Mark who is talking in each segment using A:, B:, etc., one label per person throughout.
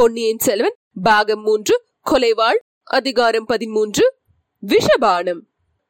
A: பொன்னியின் செல்வன் பாகம் மூன்று கொலைவாள் அதிகாரம் பதிமூன்று விஷபானம்.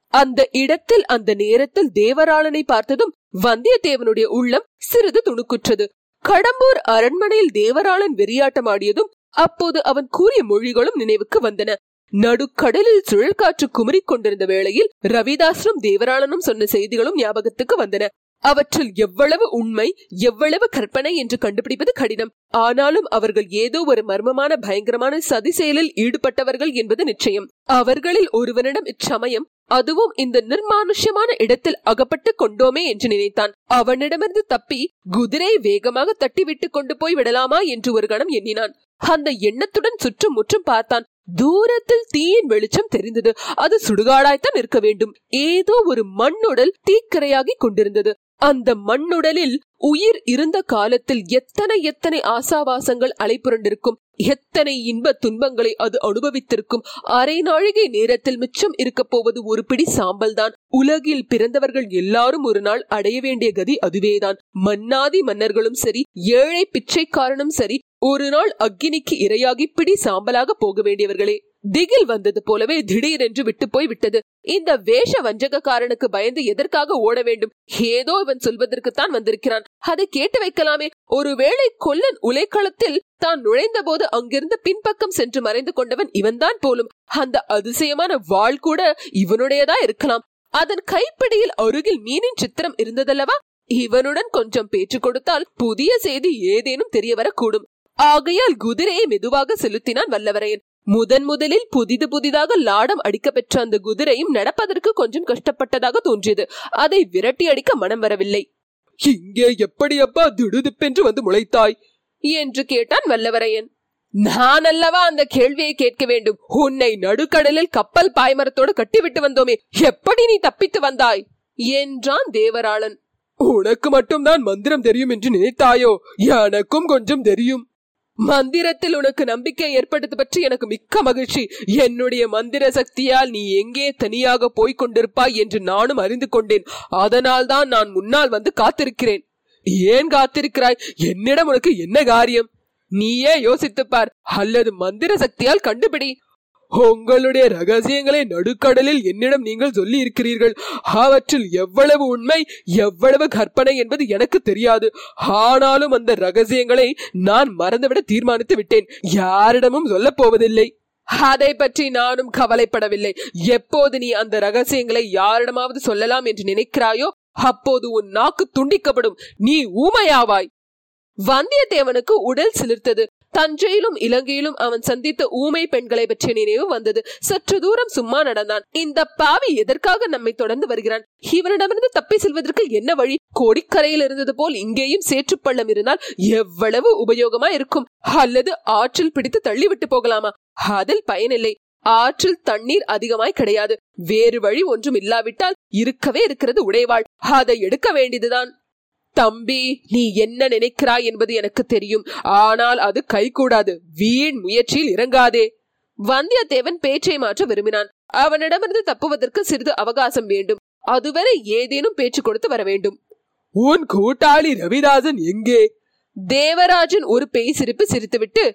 A: அந்த இடத்தில் அந்த நேரத்தில் தேவராளனை பார்த்ததும் வந்தியத்தேவனுடைய உள்ளம் சிறிது துணுக்குற்றது. கடம்பூர் அரண்மனையில் தேவராளன் வெறியாட்டமாடியதும் அப்போது அவன் கூறிய மொழிகளும் நினைவுக்கு வந்தன. நடுக்கடலில் சுழல் காற்று குமரிக் கொண்டிருந்த வேளையில் ரவிதாசனும் தேவராளனும் சொன்ன செய்திகளும் ஞாபகத்துக்கு வந்தன. அவற்றில் எவ்வளவு உண்மை எவ்வளவு கற்பனை என்று கண்டுபிடிப்பது கடினம். ஆனாலும் அவர்கள் ஏதோ ஒரு மர்மமான பயங்கரமான சதி செயலில் ஈடுபட்டவர்கள் என்பது நிச்சயம். அவர்களில் ஒருவனிடம் இச்சமயம் அதுவும் இந்த நிர்மானுஷ்யமான இடத்தில் அகப்பட்டு கொண்டோமே என்று நினைத்தான். அவனிடமிருந்து தப்பி குதிரை வேகமாக தட்டிவிட்டு கொண்டு போய் விடலாமா என்று ஒரு கணம் எண்ணினான். அந்த எண்ணத்துடன் சுற்றும் முற்றும் பார்த்தான். தூரத்தில் தீயின் வெளிச்சம் தெரிந்தது. அது சுடுகாடாய்த்தான் இருக்க வேண்டும். ஏதோ ஒரு மண்ணுடல் தீக்கரையாகி கொண்டிருந்தது. அந்த மண்ணுடலில் உயிர் இருந்த காலத்தில் எத்தனை எத்தனை ஆசாவாசங்கள் அலைப்புரண்டிருக்கும் எத்தனை இன்ப துன்பங்களை அது அனுபவித்திருக்கும். அரை நாழிகை நேரத்தில் மிச்சம் இருக்க போவது ஒரு பிடி சாம்பல் தான் உலகில் பிறந்தவர்கள் எல்லாரும் ஒரு நாள் அடைய வேண்டிய கதி அதுவேதான். மன்னாதி மன்னர்களும் சரி ஏழை பிச்சைக்காரனும் சரி ஒரு நாள் அக்னிக்கு இரையாகி பிடி சாம்பலாக போக வேண்டியவர்களே. திகில் வந்தது போலவே திடீரென்று விட்டு போய் விட்டது. இந்த வேஷ வஞ்சகக்காரனுக்கு பயந்து எதற்காக ஓட வேண்டும்? ஏதோ இவன் சொல்வதற்குத்தான் வந்திருக்கிறான். அதை கேட்டு வைக்கலாமே. ஒருவேளை கொல்லன் உலைக்களத்தில் தான் நுழைந்த போது அங்கிருந்து பின்பக்கம் சென்று மறைந்து கொண்டவன் இவன்தான் போலும். அந்த அதிசயமான வாழ் கூட இவனுடையதா இருக்கலாம். அதன் கைப்பிடியில் அருகில் மீனின் சித்திரம் இருந்ததல்லவா? இவனுடன் கொஞ்சம் பேச்சு கொடுத்தால் புதிய செய்தி ஏதேனும் தெரிய வரக்கூடும் ஆகையால் குதிரையை மெதுவாக செலுத்தினான் வல்லவரையன். முதன் முதலில் புதிது புதிதாக லாடம் அடிக்க பெற்ற அந்த குதிரையும் நடப்பதற்கு கொஞ்சம் கஷ்டப்பட்டதாக தோன்றியது. அதை விரட்டி அடிக்க மனம் வரவில்லை.
B: இங்கே எப்படி அப்பா திடுதிப்பென்று வந்து முளைத்தாய்?
A: என்று கேட்டான் வல்லவரையன். நான் அல்லவா அந்த கேள்வியை கேட்க வேண்டும்? உன்னை நடுக்கடலில் கப்பல் பாய்மரத்தோடு கட்டிவிட்டு வந்தோமே எப்படி நீ தப்பித்து வந்தாய்? என்றான் தேவராளன்.
B: உனக்கு மட்டும்தான் மந்திரம் தெரியும் என்று நினைத்தாயோ? எனக்கும் கொஞ்சம் தெரியும்.
A: மந்திரத்தில் உனக்கு நம்பிக்கை ஏற்பட்டது பற்றி எனக்கு மிக்க மகிழ்ச்சி. என்னுடைய மந்திர சக்தியால் நீ எங்கே தனியாக போய்க் கொண்டிருப்பாய் என்று நானும் அறிந்து கொண்டேன். அதனால் தான் நான் முன்னால் வந்து காத்திருக்கிறேன்.
B: ஏன் காத்திருக்கிறாய்? என்னிடம் உனக்கு என்ன காரியம்?
A: நீயே யோசித்துப்பார் அல்லது மந்திர சக்தியால் கண்டுபிடி.
B: உங்களுடைய ரகசியங்களை நடுக்கடலில் என்னிடம் நீங்கள் சொல்லி இருக்கிறீர்கள் அவற்றில் எவ்வளவு உண்மை எவ்வளவு கற்பனை என்பது எனக்கு தெரியாது. ஆனாலும் அந்த ரகசியங்களை நான் மறந்துவிட தீர்மானித்து விட்டேன். யாரிடமும் சொல்லப் போவதில்லை.
A: அதை பற்றி நானும் கவலைப்படவில்லை. எப்போது நீ அந்த ரகசியங்களை யாரிடமாவது சொல்லலாம் என்று நினைக்கிறாயோ அப்போது உன் நாக்கு துண்டிக்கப்படும். நீ ஊமையாவாய். வந்தியத்தேவனுக்கு உடல் சிலிர்த்தது. தஞ்சையிலும் இலங்கையிலும் அவன் சந்தித்த ஊமை பெண்களை பற்றிய நினைவு வந்தது. சற்று தூரம் சும்மா நடந்தான். இந்த பாவி எதற்காக நம்மை தொடர்ந்து வருகிறான்? இவனிடமிருந்து தப்பி செல்வதற்கு என்ன வழி? கோடிக்கரையில் இருந்தது போல் இங்கேயும் சேற்றுப்பள்ளம் இருந்தால் எவ்வளவு உபயோகமா இருக்கும்? அல்லது ஆற்றில் பிடித்து தள்ளிவிட்டு போகலாமா? அதில் பயனில்லை. ஆற்றில் தண்ணீர் அதிகமாய் கிடையாது. வேறு வழி ஒன்றும் இல்லாவிட்டால் இருக்கவே இருக்கிறது உடைவாள். அதை எடுக்க வேண்டியதுதான். தம்பி நீ என்ன நினைக்கிறாய் என்பது எனக்கு தெரியும். ஆனால் அது கைகூடாது. வீண் முயற்சியில் இறங்காதே. வந்தியத்தேவன் பேச்சை மாற்ற விரும்பினான். அவனிடமிருந்து தப்புவதற்கு சிறிது அவகாசம் வேண்டும். அதுவரை ஏதேனும் பேச்சு கொடுத்து வர வேண்டும்.
B: உன் கூட்டாளி ரவிதாசன் எங்கே?
A: தேவராஜன் ஒரு பேய் சிரிப்பு சிரித்துவிட்டு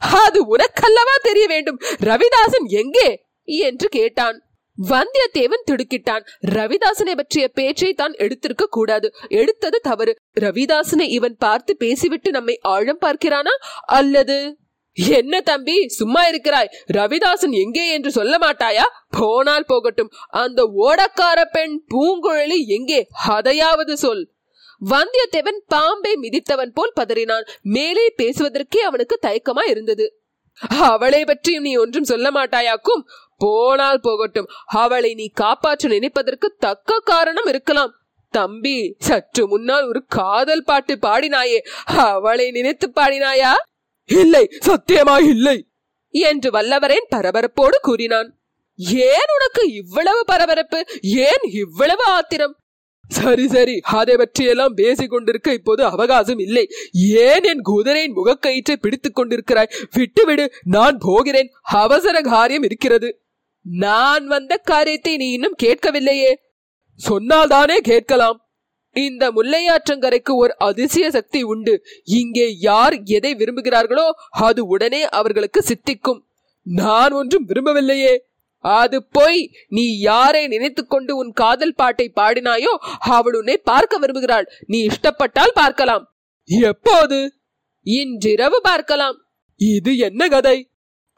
A: அது உனக்கல்லவா தெரிய வேண்டும். ரவிதாசன் எங்கே? என்று கேட்டான். வந்தியத்தேவன் திடுக்கிட்டான். ரவிதாசனை பற்றிய பேச்சை தான் எடுத்திருக்க கூடாது. எடுத்தது தவறு. ரவிதாசனை இவன் பார்த்து பேசிவிட்டு நம்மை ஆழம் பார்க்கிறானா? அல்லது என்ன தம்பி சும்மா இருக்கிறாய். ரவிதாசன் எங்கே என்று சொல்ல மாட்டாயா? போனால் போகட்டும். அந்த ஓடக்கார பெண் பூங்குழலி எங்கே? அதையாவது சொல். வந்தியத்தேவன் பாம்பை மிதித்தவன் போல் பதறினான். மேலே பேசுவதற்கே அவனுக்கு தயக்கமா இருந்தது அவளை பற்றி நீ ஒன்றும் சொல்ல மாட்டாயாக்கும் போனால் போகட்டும். அவளை நீ காப்பாற்ற நினைப்பதற்கு தக்க காரணம் இருக்கலாம். தம்பி சற்று முன்னால் ஒரு காதல் பாட்டு பாடினாயே. அவளை நினைத்து பாடினாயா?
B: இல்லை சத்தியமா இல்லை
A: என்று வல்லவரேன் பரபரப்போடு கூறினான். ஏன் உனக்கு இவ்வளவு பரபரப்பு? ஏன் இவ்வளவு ஆத்திரம்?
B: சரி சரி அதை பற்றியெல்லாம் பேசிக் கொண்டிருக்க இப்போது அவகாசம் இல்லை. ஏன் என் குதிரையின் முகக்கயிற்றை பிடித்துக் கொண்டிருக்கிறாய்? விட்டுவிடு நான் போகிறேன். அவசர காரியம் இருக்கிறது.
A: நான் வந்த காரியத்தை நீ இன்னும் கேட்கவில்லையே.
B: சொன்னால்தானே கேட்கலாம். இந்த முல்லையாற்றங்கரைக்கு ஒரு அதிசய சக்தி உண்டு. இங்கே யார் எதை விரும்புகிறார்களோ அது உடனே அவர்களுக்கு சித்திக்கும். நான் ஒன்றும் விரும்பவில்லையே. அது போய் நீ யாரை நினைத்துக்கொண்டு உன் காதல் பாட்டை பாடினாயோ அவள் உன்னை பார்க்க விரும்புகிறாள். நீ இஷ்டப்பட்டால் பார்க்கலாம். எப்போது? இன்றிரவு பார்க்கலாம். இது என்ன கதை?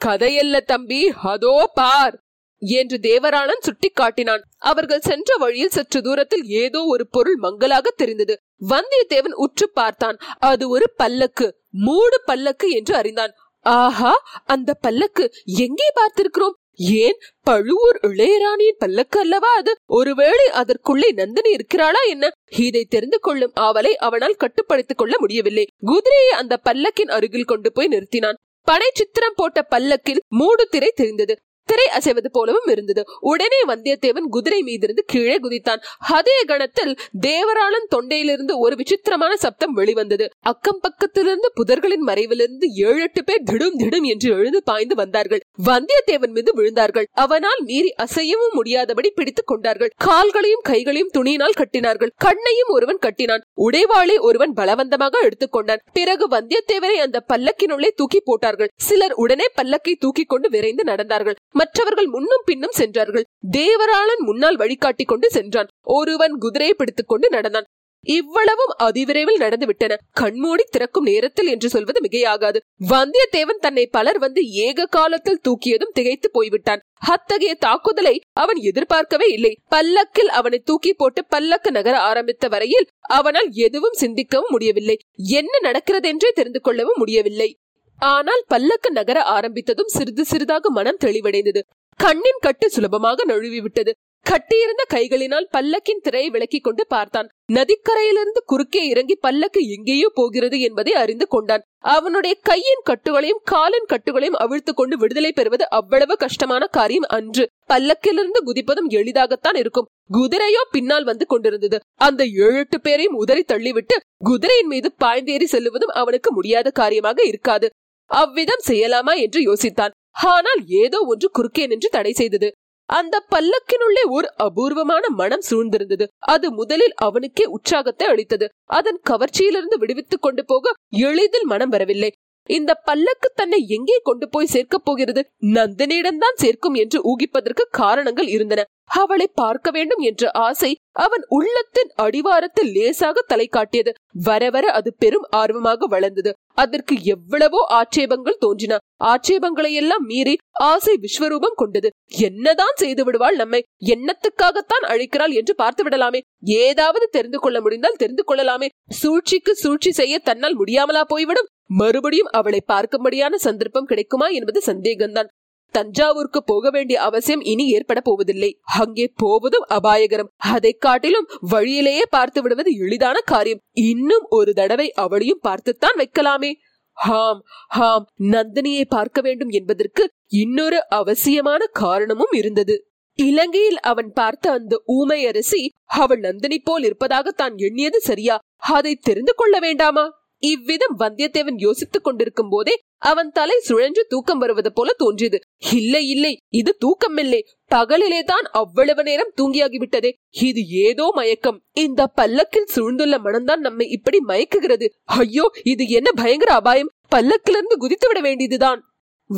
A: கதையல்ல தம்பி அதோ பார். என்று தேவராளன் சுட்டிக் காட்டினான் அவர்கள் சென்ற வழியில் சற்று தூரத்தில் ஏதோ ஒரு பொருள் மங்கலாக தெரிந்தது. வந்தியத்தேவன் உற்று பார்த்தான். அது ஒரு பல்லக்கு மூடு பல்லக்கு என்று அறிந்தான். ஆஹா அந்த பல்லக்கு எங்கே பார்த்திருக்கிறோம்? ஏன் பழுவூர் இளையராணியின் பல்லக்கு அல்லவா அது? ஒருவேளை அதற்குள்ளே நந்தினி இருக்கிறாளா என்ன? இதை தெரிந்து கொள்ளும் ஆவலை அவனால் கட்டுப்படுத்திக் கொள்ள முடியவில்லை. குதிரையை அந்த பல்லக்கின் அருகில் கொண்டு போய் நிறுத்தினான். பனை சித்திரம் போட்ட பல்லக்கில் மூடு திரை தெரிந்தது. திரை அசைவது போலவும் இருந்தது. உடனே வந்தியத்தேவன் குதிரை மீதிருந்து கீழே குதித்தான். அதே கணத்தில் தேவராளன் தொண்டையிலிருந்து ஒரு விசித்திரமான சப்தம் வெளிவந்தது. அக்கம் பக்கத்திலிருந்து புதர்களின் மறைவிலிருந்து ஏழு எட்டு பேர் திடும் திடும் என்று எழுந்து பாய்ந்து வந்தார்கள். வந்தியத்தேவன் மீது விழுந்தார்கள். அவனால் மீறி அசையவும் முடியாதபடி பிடித்துக் கொண்டார்கள். கால்களையும் கைகளையும் துணியினால் கட்டினார்கள். கண்ணையும் ஒருவன் கட்டினான். உடைவாளை ஒருவன் பலவந்தமாக எடுத்துக்கொண்டான் பிறகு வந்தியத்தேவனை அந்த பல்லக்கினுள்ளே தூக்கி போட்டார்கள். சிலர் உடனே பல்லக்கை தூக்கி கொண்டு விரைந்து நடந்தார்கள். மற்றவர்கள் முன்னும் பின்னும் சென்றார்கள். தேவராளன் முன்னால் வழிகாட்டி கொண்டு சென்றான். ஒருவன் குதிரையை பிடித்துக் கொண்டு நடந்தான். இவ்வளவும் அதிவிரைவில் நடந்துவிட்டன. கண்மூடி திறக்கும் நேரத்தில் என்று சொல்வது மிகையாகாது. வந்தியத்தேவன் தன்னை பலர் வந்து ஏக காலத்தில் தூக்கியதும் திகைத்து போய்விட்டான். அத்தகைய தாக்குதலை அவன் எதிர்பார்க்கவே இல்லை. பல்லக்கில் அவனை தூக்கி போட்டு பல்லக்கு நகர ஆரம்பித்த வரையில் அவனால் எதுவும் சிந்திக்கவும் முடியவில்லை. என்ன நடக்கிறதென்றே தெரிந்து கொள்ளவும் முடியவில்லை. ஆனால் பல்லக்கு நகர ஆரம்பித்ததும் சிறிது சிறிதாக மனம் தெளிவடைந்தது. கண்ணின் கட்டு சுலபமாக நழுவி விட்டது கட்டியிருந்த கைகளினால் பல்லக்கின் திரையை விளக்கிக் கொண்டு பார்த்தான். நதிக்கரையிலிருந்து குறுக்கே இறங்கி பல்லக்கு எங்கேயோ போகிறது என்பதை அறிந்து கொண்டான். அவனுடைய கையின் கட்டுகளையும் காலின் கட்டுகளையும் அவிழ்த்து கொண்டு விடுதலை பெறுவது அவ்வளவு கஷ்டமான காரியம் அன்று. பல்லக்கிலிருந்து குதிப்பதும் எளிதாகத்தான் இருக்கும். குதிரையோ பின்னால் வந்து கொண்டிருந்தது. அந்த ஏழு எட்டு பேரையும் உதறி தள்ளிவிட்டு குதிரையின் மீது பாய்ந்தேறி செல்லுவதும் அவனுக்கு முடியாத காரியமாக இருக்காது. அவ்விதம் செய்யலாமா என்று யோசித்தான். ஆனால் ஏதோ ஒன்று குறுக்கே நின்று தடை செய்தது. அந்த பல்லக்கினுள்ளே ஒரு அபூர்வமான மனம் சூழ்ந்திருந்தது. அது முதலில் அவனுக்கே உற்சாகத்தை அளித்தது. அதன் கவர்ச்சியிலிருந்து விடுவித்துக் கொண்டு போக எளிதில் மனம் வரவில்லை. இந்த பல்லக்கு தன்னை எங்கே கொண்டு போய் சேர்க்கப் போகிறது? நந்தினியிடம்தான் சேர்க்கும் என்று ஊகிப்பதற்கு காரணங்கள் இருந்தன. அவளை பார்க்க வேண்டும் என்ற ஆசை அவன் உள்ளத்தின் அடிவாரத்தில் லேசாக தலை காட்டியது. வர வர அது பெரும் ஆர்வமாக வளர்ந்தது. அதற்கு எவ்வளவோ ஆட்சேபங்கள் தோன்றின. ஆட்சேபங்களை எல்லாம் மீறி ஆசை விஸ்வரூபம் கொண்டது. என்னதான் செய்து விடுவாள் நம்மை? எண்ணத்துக்காகத்தான் அழைக்கிறாள் என்று பார்த்து விடலாமே ஏதாவது தெரிந்து கொள்ள முடிந்தால் தெரிந்து கொள்ளலாமே. சூழ்ச்சிக்கு சூழ்ச்சி செய்ய தன்னால் முடியாமலா போய்விடும். மறுபடியும் அவளை பார்க்கும்படியான சந்தர்ப்பம் கிடைக்குமா என்பது சந்தேகம்தான். தஞ்சாவூருக்கு போக வேண்டிய அவசியம் இனி ஏற்பட போவதில்லை. அங்கே போவதும் அபாயகரம். அதை காட்டிலும் வழியிலேயே பார்த்து விடுவது எளிதான காரியம். இன்னும் ஒரு தடவை அவளையும் பார்த்துத்தான் வைக்கலாமே. ஹாம் ஹாம். நந்தினியை பார்க்க வேண்டும் என்பதற்கு இன்னொரு அவசியமான காரணமும் இருந்தது. இலங்கையில் அவன் பார்த்த அந்த ஊமை அரசி அவள் நந்தினி போல் இருப்பதாக தான் எண்ணியது சரியா? அதை தெரிந்து கொள்ள வேண்டாமா? இவ்விதம் வந்தியத்தேவன் யோசித்துக் கொண்டிருக்கும் போதே அவன் தலை சுழன்று தூக்கம் வருவது போல தோன்றியது. இல்லை இல்லை இது தூக்கம் இல்லை பகலிலே தான் அவ்வளவு நேரம் தூங்கியாகிவிட்டதே. இது ஏதோ மயக்கம். இந்த பல்லக்கில் சூழ்ந்துள்ள மனம்தான் நம்மை இப்படி மயக்குகிறது. ஐயோ இது என்ன பயங்கர அபாயம். பல்லக்கிலிருந்து குதித்து விட வேண்டியதுதான்.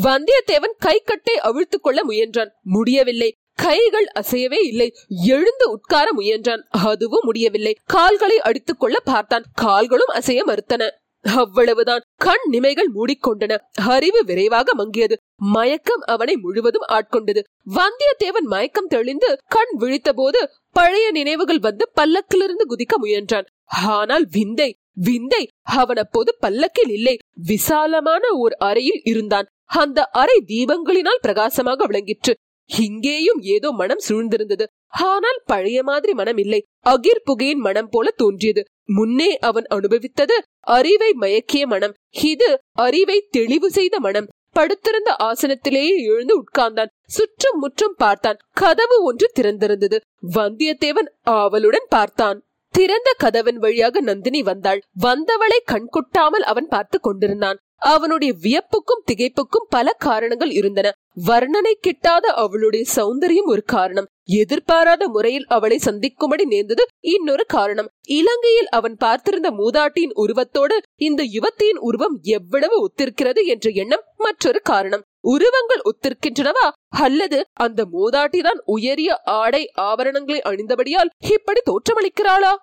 A: வந்தியத்தேவன் கை கட்டை அவிழ்த்துக் கொள்ள முயன்றான். முடியவில்லை. கைகள் அசையவே இல்லை. எழுந்து உட்கார முயன்றான். அதுவும் முடியவில்லை. கால்களை அடித்துக் கொள்ள பார்த்தான். கால்களும் அசைய மறுத்தன. அவ்வளவுதான். கண் நிமைகள் மூடிக்கொண்டன. அறிவு விரைவாக மங்கியது. மயக்கம் அவனை முழுவதும் ஆட்கொண்டது. வந்தியத்தேவன் மயக்கம் தெளிந்து கண் விழித்த போது பழைய நினைவுகள் வந்து பல்லக்கிலிருந்து குதிக்க முயன்றான். ஆனால் விந்தை விந்தை அவன் அப்போது பல்லக்கில் இல்லை. விசாலமான ஓர் அறையில் இருந்தான். அந்த அறை தீபங்களினால் பிரகாசமாக விளங்கிற்று. இங்கேயும் ஏதோ மனம் சூழ்ந்திருந்தது. ஆனால் பழைய மாதிரி மனம் இல்லை அகிர் புகையின் மனம் போல தோன்றியது. முன்னே அவன் அனுபவித்தது அறிவை மயக்கிய மனம். இது அறிவை தெளிவு செய்த மனம். படுத்திருந்த ஆசனத்திலேயே எழுந்து உட்கார்ந்தான். சுற்றும் முற்றும் பார்த்தான். கதவு ஒன்று திறந்திருந்தது. வந்தியத்தேவன் ஆவலுடன் பார்த்தான். திறந்த கதவன் வழியாக நந்தினி வந்தாள். வந்தவளை கண்கொட்டாமல் அவன் பார்த்து கொண்டிருந்தான். அவனுடைய வியப்புக்கும் திகைப்புக்கும் பல காரணங்கள் இருந்தன. வர்ணனை கிட்டாத அவளுடைய சௌந்தரியம் ஒரு காரணம். எதிர்பாராத முறையில் அவளை சந்திக்கும்படி நேர்ந்தது இன்னொரு காரணம். இலங்கையில் அவன் பார்த்திருந்த மூதாட்டியின் உருவத்தோடு இந்த யுவத்தியின் உருவம் எவ்வளவு ஒத்திருக்கிறது என்ற எண்ணம் மற்றொரு காரணம். உருவங்கள் ஒத்திருக்கின்றனவா? அல்லது அந்த மூதாட்டிதான் உயரிய ஆடை ஆபரணங்களை அணிந்தபடியால் இப்படி தோற்றமளிக்கிறாளா?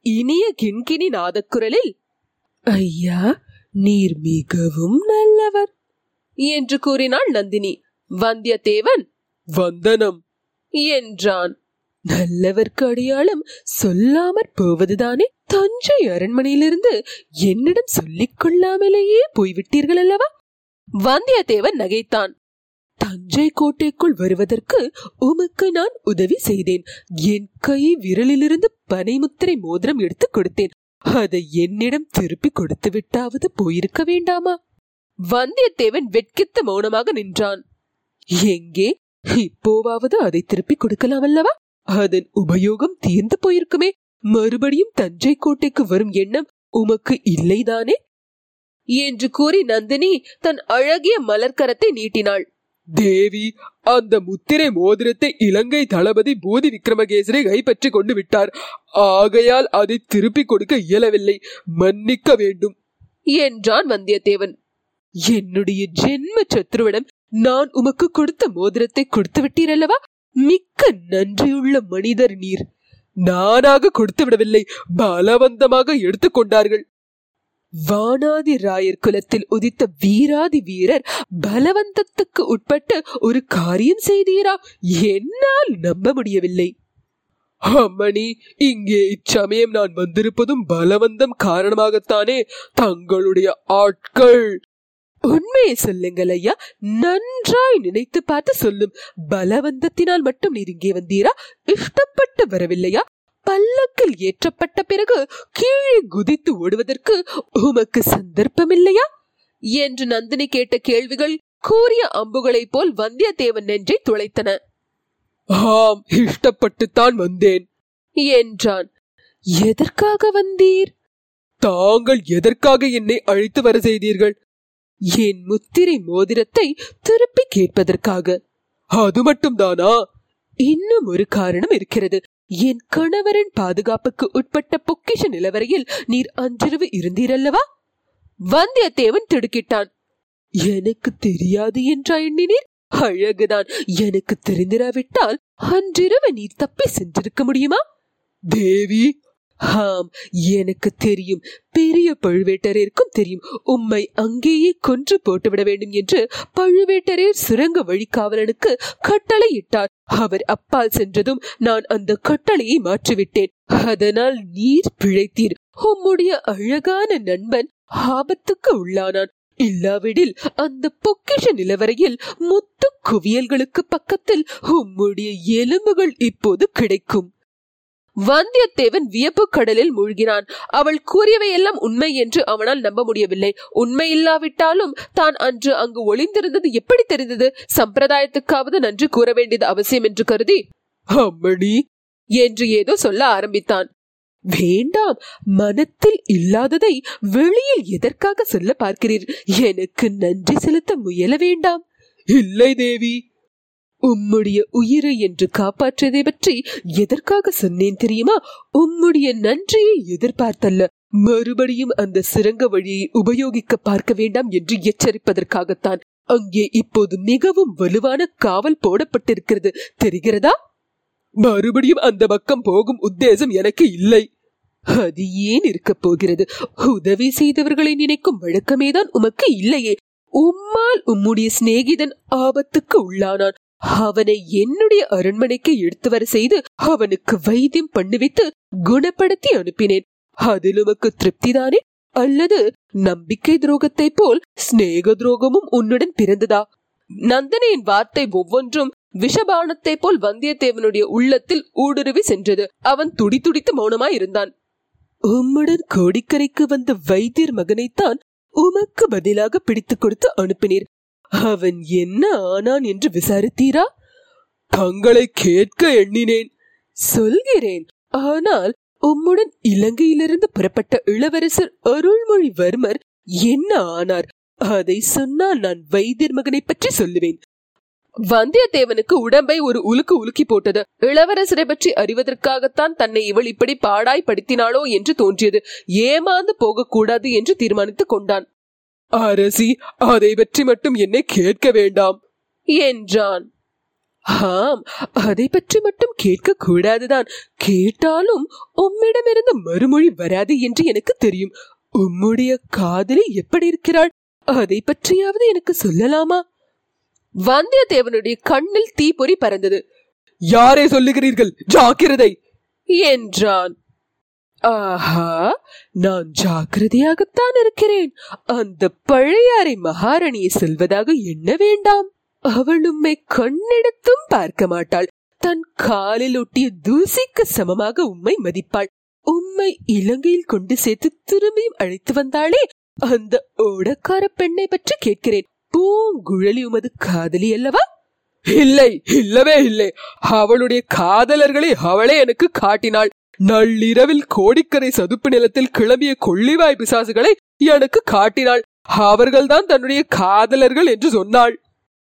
A: இனிய கிண்கிணி நாதக்குரலில் ஐயா நீர் மிகவும் நல்லவர் என்று கூறினாள் நந்தினி. வந்தியத்தேவன்
B: வந்தனம்.
A: என்றான். நல்லவர்க்கு அடையாளம் சொல்லாமற் போவதுதானே தஞ்சை அரண்மனையிலிருந்து என்னிடம் சொல்லிக் கொள்ளாமலேயே போய்விட்டீர்கள் அல்லவா வந்தியத்தேவன் நகைத்தான். தஞ்சை கோட்டைக்குள் வருவதற்கு உமக்கு நான் உதவி செய்தேன். என் கை விரலிலிருந்து பனைமுத்திரை மோதிரம் எடுத்து கொடுத்தேன். அதை என்னிடம் திருப்பி கொடுத்து விட்டாவது போயிருக்க வேண்டாமா? வந்தியத்தேவன் வெட்கித்த மௌனமாக நின்றான். எங்கே? இப்போவாவது அதை திருப்பி கொடுக்கலாம் அல்லவா அதன் உபயோகம் தீர்ந்து போயிருக்குமே. மறுபடியும் தஞ்சை கோட்டைக்கு வரும் எண்ணம் உமக்கு இல்லைதானே? என்று கூறி நந்தினி தன் அழகிய மலர்க்கரத்தை நீட்டினாள்.
B: தேவி அந்த முத்திரை மோதிரத்தை இலங்கை தளபதி பூதி விக்ரமகேசரி கைப்பற்றி கொண்டு விட்டார். ஆகையால் அதை திருப்பிக் கொடுக்க இயலவில்லை. மன்னிக்க வேண்டும்.
A: என்றான் வந்தியத்தேவன். என்னுடைய ஜென்ம சத்ருவிடம் நான் உமக்கு கொடுத்த மோதிரத்தை கொடுத்து விட்டீரல்லவா மிக்க நன்றியுள்ள மனிதர் நீர்.
B: நானாக கொடுத்து விடவில்லை பலவந்தமாக எடுத்துக்கொண்டார்கள்
A: வானாதி ராயர் குலத்தில் உதித்த வீராதி வீரர் பலவந்தத்துக்கு உட்பட்டு ஒரு காரியம் செய்தீரா? என்னால் நம்ப முடியவில்லை.
B: அம்மணி இங்கே இச்சமயம் நான் வந்திருப்பதும் பலவந்தம் காரணமாகத்தானே? தங்களுடைய ஆட்கள்
A: உண்மையை சொல்லுங்கள் ஐயா. நன்றாய் நினைத்து பார்த்து சொல்லும். பலவந்தத்தினால் மட்டும் நீர் இங்கே வந்தீரா? இஷ்டப்பட்டு வரவில்லையா? பல்லக்கில் ஏற்றப்பட்ட பிறகு கீழே குதித்து ஓடுவதற்கு உமக்கு சந்தர்ப்பம் இல்லையா என்று நந்தினி கேட்ட கேள்விகள் கூறிய அம்புகளைப் போல் வந்தியத்தேவன் நெஞ்சை துளைத்தன.
B: ஆம் இஷ்டப்பட்டுத்தான் வந்தேன்.
A: என்றான். எதற்காக வந்தீர்?
B: தாங்கள் எதற்காக என்னை அழைத்து வர செய்தீர்கள்?
A: என் முத்திரை மோதிரத்தை திருப்பி கேட்பதற்காக.
B: அது மட்டும்தானா?
A: இன்னும் ஒரு காரணம் இருக்கிறது. என் கணவரின் பாதுகாப்புக்கு உட்பட்ட பொக்கிஷ நிலவரையில் நீர் அன்றிரவு இருந்தீரல்லவா? வந்தியத்தேவன் திடுக்கிட்டான். எனக்கு தெரியாது என்றா எண்ணினீர்? அழகுதான். எனக்கு தெரிந்திராவிட்டால் அன்றிரவு நீர் தப்பி சென்றிருக்க முடியுமா?
B: தேவி
A: ஆம் எனக்கு தெரியும். பெரிய பழுவேட்டரருக்கும் தெரியும். உம்மை அங்கேயே கொன்று போட்டுவிட வேண்டும் என்று பழுவேட்டரர் சுரங்க வழிகாவலனுக்கு கட்டளையிட்டார். அவர் அப்பால் சென்றதும் நான் அந்த கட்டளையை மாற்றிவிட்டேன். அதனால் நீர் பிழைத்தீர். உம்முடைய அழகான நண்பன் ஆபத்துக்கு உள்ளானான். இல்லாவிடில் அந்த பொக்கிஷ நிலவரையில் முத்து குவியல்களுக்கு பக்கத்தில் உம்முடைய எலும்புகள் இப்போது கிடைக்கும். வந்தியத்தேவன் வியப்பு கடலில் மூழ்கினான். அவள் கூறியவையெல்லாம் உண்மை என்று அவனால் நம்ப முடியவில்லை. உண்மை இல்லாவிட்டாலும் தான் அன்று அங்கு ஒளிந்திருந்தது எப்படி தெரிந்தது? சம்பிரதாயத்துக்காவது நன்றி கூற வேண்டியது அவசியம் என்று கருதி
B: அம்மணி
A: என்று ஏதோ சொல்ல ஆரம்பித்தான். வேண்டாம் மனத்தில் இல்லாததை வெளியில் எதற்காக சொல்ல பார்க்கிறீர்? எனக்கு நன்றி செலுத்த முயல வேண்டாம்.
B: இல்லை தேவி.
A: உம்முடைய உயிரை என்று காப்பாற்றியதை பற்றி எதற்காக சொன்னேன் தெரியுமா? உம்முடைய நன்றியை எதிர்பார்த்தல்ல. மறுபடியும் அந்த சுரங்க வழியை உபயோகிக்க பார்க்க வேண்டாம் என்று எச்சரிப்பதற்காகத்தான். அங்கே இப்போது மிகவும் வலுவான காவல் போடப்பட்டிருக்கிறது. தெரிகிறதா?
B: மறுபடியும் அந்த பக்கம் போகும் உத்தேசம் எனக்கு இல்லை.
A: அது ஏன் இருக்க போகிறது? உதவி செய்தவர்களை நினைக்கும் வழக்கமேதான் உமக்கு இல்லையே. உம்மால் உம்முடைய சிநேகிதன் ஆபத்துக்கு உள்ளானான். அவனை என்னுடைய அரண்மனைக்கு எடுத்து வர செய்து அவனுக்கு வைத்தியம் பண்ணுவித்து குணப்படுத்தி அனுப்பினேன். அதில் உமக்கு திருப்திதானே? அல்லது நம்பிக்கை துரோகத்தை போல் சிநேக துரோகமும் உன்னுடன் பிறந்ததா? நந்தனையின் வார்த்தை ஒவ்வொன்றும் விஷபானத்தை போல் வந்தியத்தேவனுடைய உள்ளத்தில் ஊடுருவி சென்றது. அவன் துடி துடித்து மௌனமாய் இருந்தான் உம்முடன் கோடிக்கரைக்கு வந்த வைத்தியர் மகனைத்தான் உமக்கு பதிலாக பிடித்துக் கொடுத்து அனுப்பினீர். அவன் என்ன ஆனான் என்று விசாரித்தீரா?
B: தங்களை கேட்க எண்ணினேன்.
A: சொல்கிறேன். ஆனால் உம்முடன் இலங்கையிலிருந்து புறப்பட்ட இளவரசர் அருள்மொழிவர்மர் என்ன ஆனார்? அதை சொன்னால் நான் வைத்தியர் மகனை பற்றி சொல்லுவேன். வந்தியத்தேவனுக்கு உடம்பை ஒரு உலுக்கு உலுக்கி போட்டது. இளவரசரை பற்றி அறிவதற்காகத்தான் தன்னை இவள் இப்படி பாடாய் படுத்தினாளோ என்று தோன்றியது. ஏமாந்து போகக்கூடாது என்று தீர்மானித்துக் கொண்டான்.
B: அரசி அதை பற்றி மட்டும் என்னை கேட்க வேண்டாம்.
A: என்றான். ஆம் அதை பற்றி மட்டும் கேட்க கூடாதுதான். கேட்டாலும் உம்மிடமிருந்து மறுமொழி வராது என்று எனக்கு தெரியும். உம்முடைய காதலி எப்படி இருக்கிறாள்? அதை பற்றியாவது எனக்கு சொல்லலாமா? வந்தியத்தேவனுடைய கண்ணில் தீப்பொறி பறந்தது.
B: யாரை சொல்லுகிறீர்கள்? ஜாக்கிரதை!
A: என்றான். ஆஹா நான் ஜாக்கிரதையாகத்தான் இருக்கிறேன். அந்த பழையாறை மகாராணியை செல்வதாக எண்ண வேண்டாம்? அவள் உம்மை கண்ணெடுத்தும் பார்க்க மாட்டாள். தன் காலில் ஒட்டிய தூசிக்கு சமமாக உம்மை மதிப்பாள். உம்மை இலங்கையில் கொண்டு சேர்த்து திரும்பியும் அழைத்து வந்தாளே அந்த ஓடக்கார பெண்ணை பற்றி கேட்கிறேன். பூங்குழலி உமது காதலி அல்லவா?
B: இல்லை இல்லவே இல்லை. அவளுடைய காதலர்களை அவளே எனக்கு காட்டினாள். நள்ளிரவில் கோடிக்கரை சதுப்பு நிலத்தில் கிளம்பிய கொள்ளிவாய் பிசாசுகளை எனக்கு காட்டினாள். அவர்கள்தான் தன்னுடைய காதலர்கள் என்று சொன்னாள்.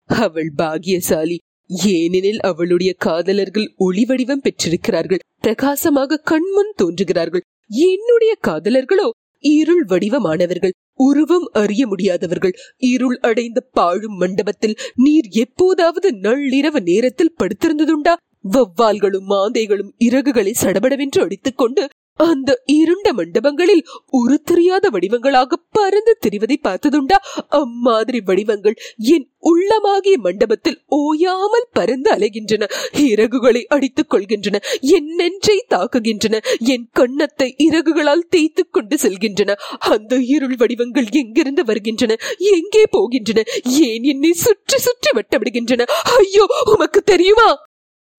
A: அவள் பாகியசாலி ஏனெனில் அவளுடைய காதலர்கள் ஒளி வடிவம் பெற்றிருக்கிறார்கள். பிரகாசமாக கண்முன் தோன்றுகிறார்கள். என்னுடைய காதலர்களோ இருள் வடிவமானவர்கள். உருவம் அறிய முடியாதவர்கள். இருள் அடைந்த பாழும் மண்டபத்தில் நீர் எப்போதாவது நள்ளிரவு நேரத்தில் படுத்திருந்ததுண்டா? வவ்வால்களும் மாந்தைகளும் இறகுகளை சடபடவென்று அடித்துக்கொண்டு அந்த இருண்ட மண்டபங்களில் உரு தெரியாத வடிவங்களாக பறந்து திரிவதை பார்த்ததுண்டா? அம்மாதிரி வடிவங்கள் என் உள்ளமாகிய மண்டபத்தில் ஓயாமல் பறந்து அலைகின்றன. இறகுகளை அடித்துக் கொள்கின்றன. என் நெஞ்சை தாக்குகின்றன. என் கண்ணத்தை இறகுகளால் தேய்த்து கொண்டு செல்கின்றன. அந்த இருள் வடிவங்கள் எங்கிருந்து வருகின்றன? எங்கே போகின்றன? ஏன் என்னை சுற்றி சுற்றி வட்டமிடுகின்றன? ஐயோ உமக்கு தெரியுமா?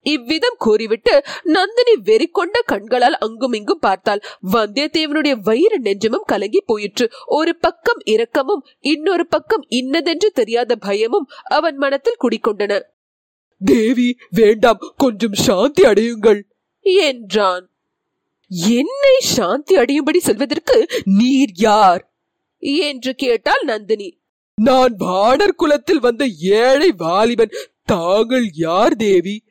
A: இவ்விதம் கூறிவிட்டு நந்தினி வெறி கொண்ட கண்களால் அங்கும் இங்கும் பார்த்தாள். வந்தியத்தேவனுடைய வயிறு நெஞ்சமும் கலங்கி போயிற்று. ஒரு பக்கம் இரக்கமும் இன்னொரு பக்கம் இன்னதென்று தெரியாத பயமும் அவன் மனத்தில் குடிக்கொண்டன
B: தேவி வேண்டாம் கொஞ்சம் சாந்தி அடையுங்கள்.
A: என்றான். என்னை சாந்தி அடையும்படி சொல்வதற்கு நீர் யார்? என்று கேட்டாள் நந்தினி.
B: நான் வானர் குலத்தில் வந்த ஏழை வாலிபன் தாங்கள் யார் தேவி?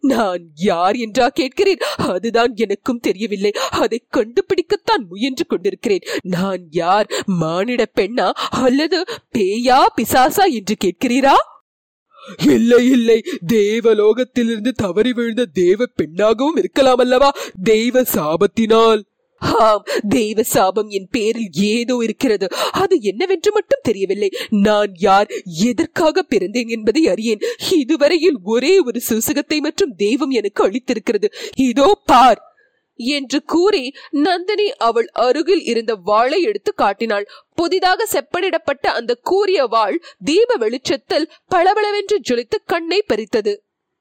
A: நான் யார் என்றா கேட்கிறேன்? அதுதான் எனக்கும் தெரியவில்லை. அதை கண்டுபிடிக்கத்தான் முயன்று கொண்டிருக்கிறேன். நான் யார்? மானிட பெண்ணா? அல்லது பேயா பிசாசா என்று கேட்கிறீரா?
B: இல்லை இல்லை. தேவலோகத்திலிருந்து தவறி விழுந்த தேவ பெண்ணாகவும் இருக்கலாம் அல்லவா? தெய்வ சாபத்தினால்.
A: ஆம் தெய்வ சாபம் என் பேரில் ஏதோ இருக்கிறது. அது என்னவென்று மட்டும் தெரியவில்லை. நான் யார் எதற்காக பிறந்தேன் என்பதை அறியேன். இதுவரையில் ஒரே ஒரு சுசகத்தை மற்றும் தெய்வம் எனக்கு அளித்திருக்கிறது. இதோ பார்! என்று கூறி நந்தினி அவள் அருகில் இருந்த வாளை எடுத்து காட்டினாள். புதிதாக செப்பனிடப்பட்ட அந்த கூறிய வாள் தீப வெளிச்சத்தில் பளபளவென்று ஜொலித்து கண்ணை பறித்தது.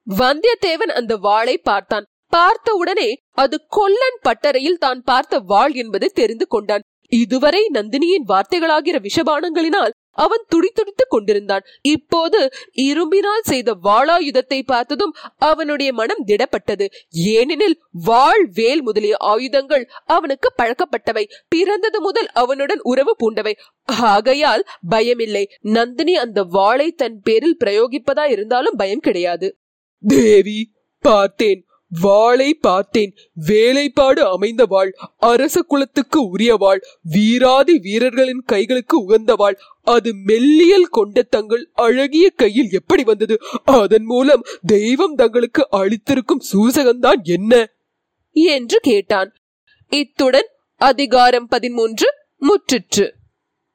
A: வந்தியத்தேவன் அந்த வாளை பார்த்தான். பார்த்த உடனே அது கொல்லன் பட்டறையில் தான் பார்த்த வாள் என்பதை தெரிந்து கொண்டான். இதுவரை நந்தினியின் வார்த்தைகளாகிற விஷபானங்களினால் அவன் துடித்துடித்துக் கொண்டிருந்தான். இப்போது இரும்பினால் செய்த வாளாயுதத்தை பார்த்ததும் அவனுடைய மனம் திடப்பட்டது. ஏனெனில் வாள் வேல் முதலிய ஆயுதங்கள் அவனுக்கு பழக்கப்பட்டவை. பிறந்தது முதல் அவனுடன் உறவு பூண்டவை. ஆகையால் பயமில்லை. நந்தினி அந்த வாளை தன் பேரில் பிரயோகிப்பதா இருந்தாலும் பயம் கிடையாது.
B: தேவி பார்த்தேன். வாளை பார்த்தேன். வேலைப்பாடு அமைந்த வாழ் அரச குலத்துக்கு உரிய வாழ் வீராதி வீரர்களின் கைகளுக்கு உகந்த வாழ் அது மெல்லியல் கொண்ட தங்கள் அழகிய கையில் எப்படி வந்தது? அதன் மூலம் தெய்வம் தங்களுக்கு அளித்திருக்கும் சூசகம்தான் என்ன?
A: என்று கேட்டான். இத்துடன் அதிகாரம் பதிமூன்று முற்றிற்று.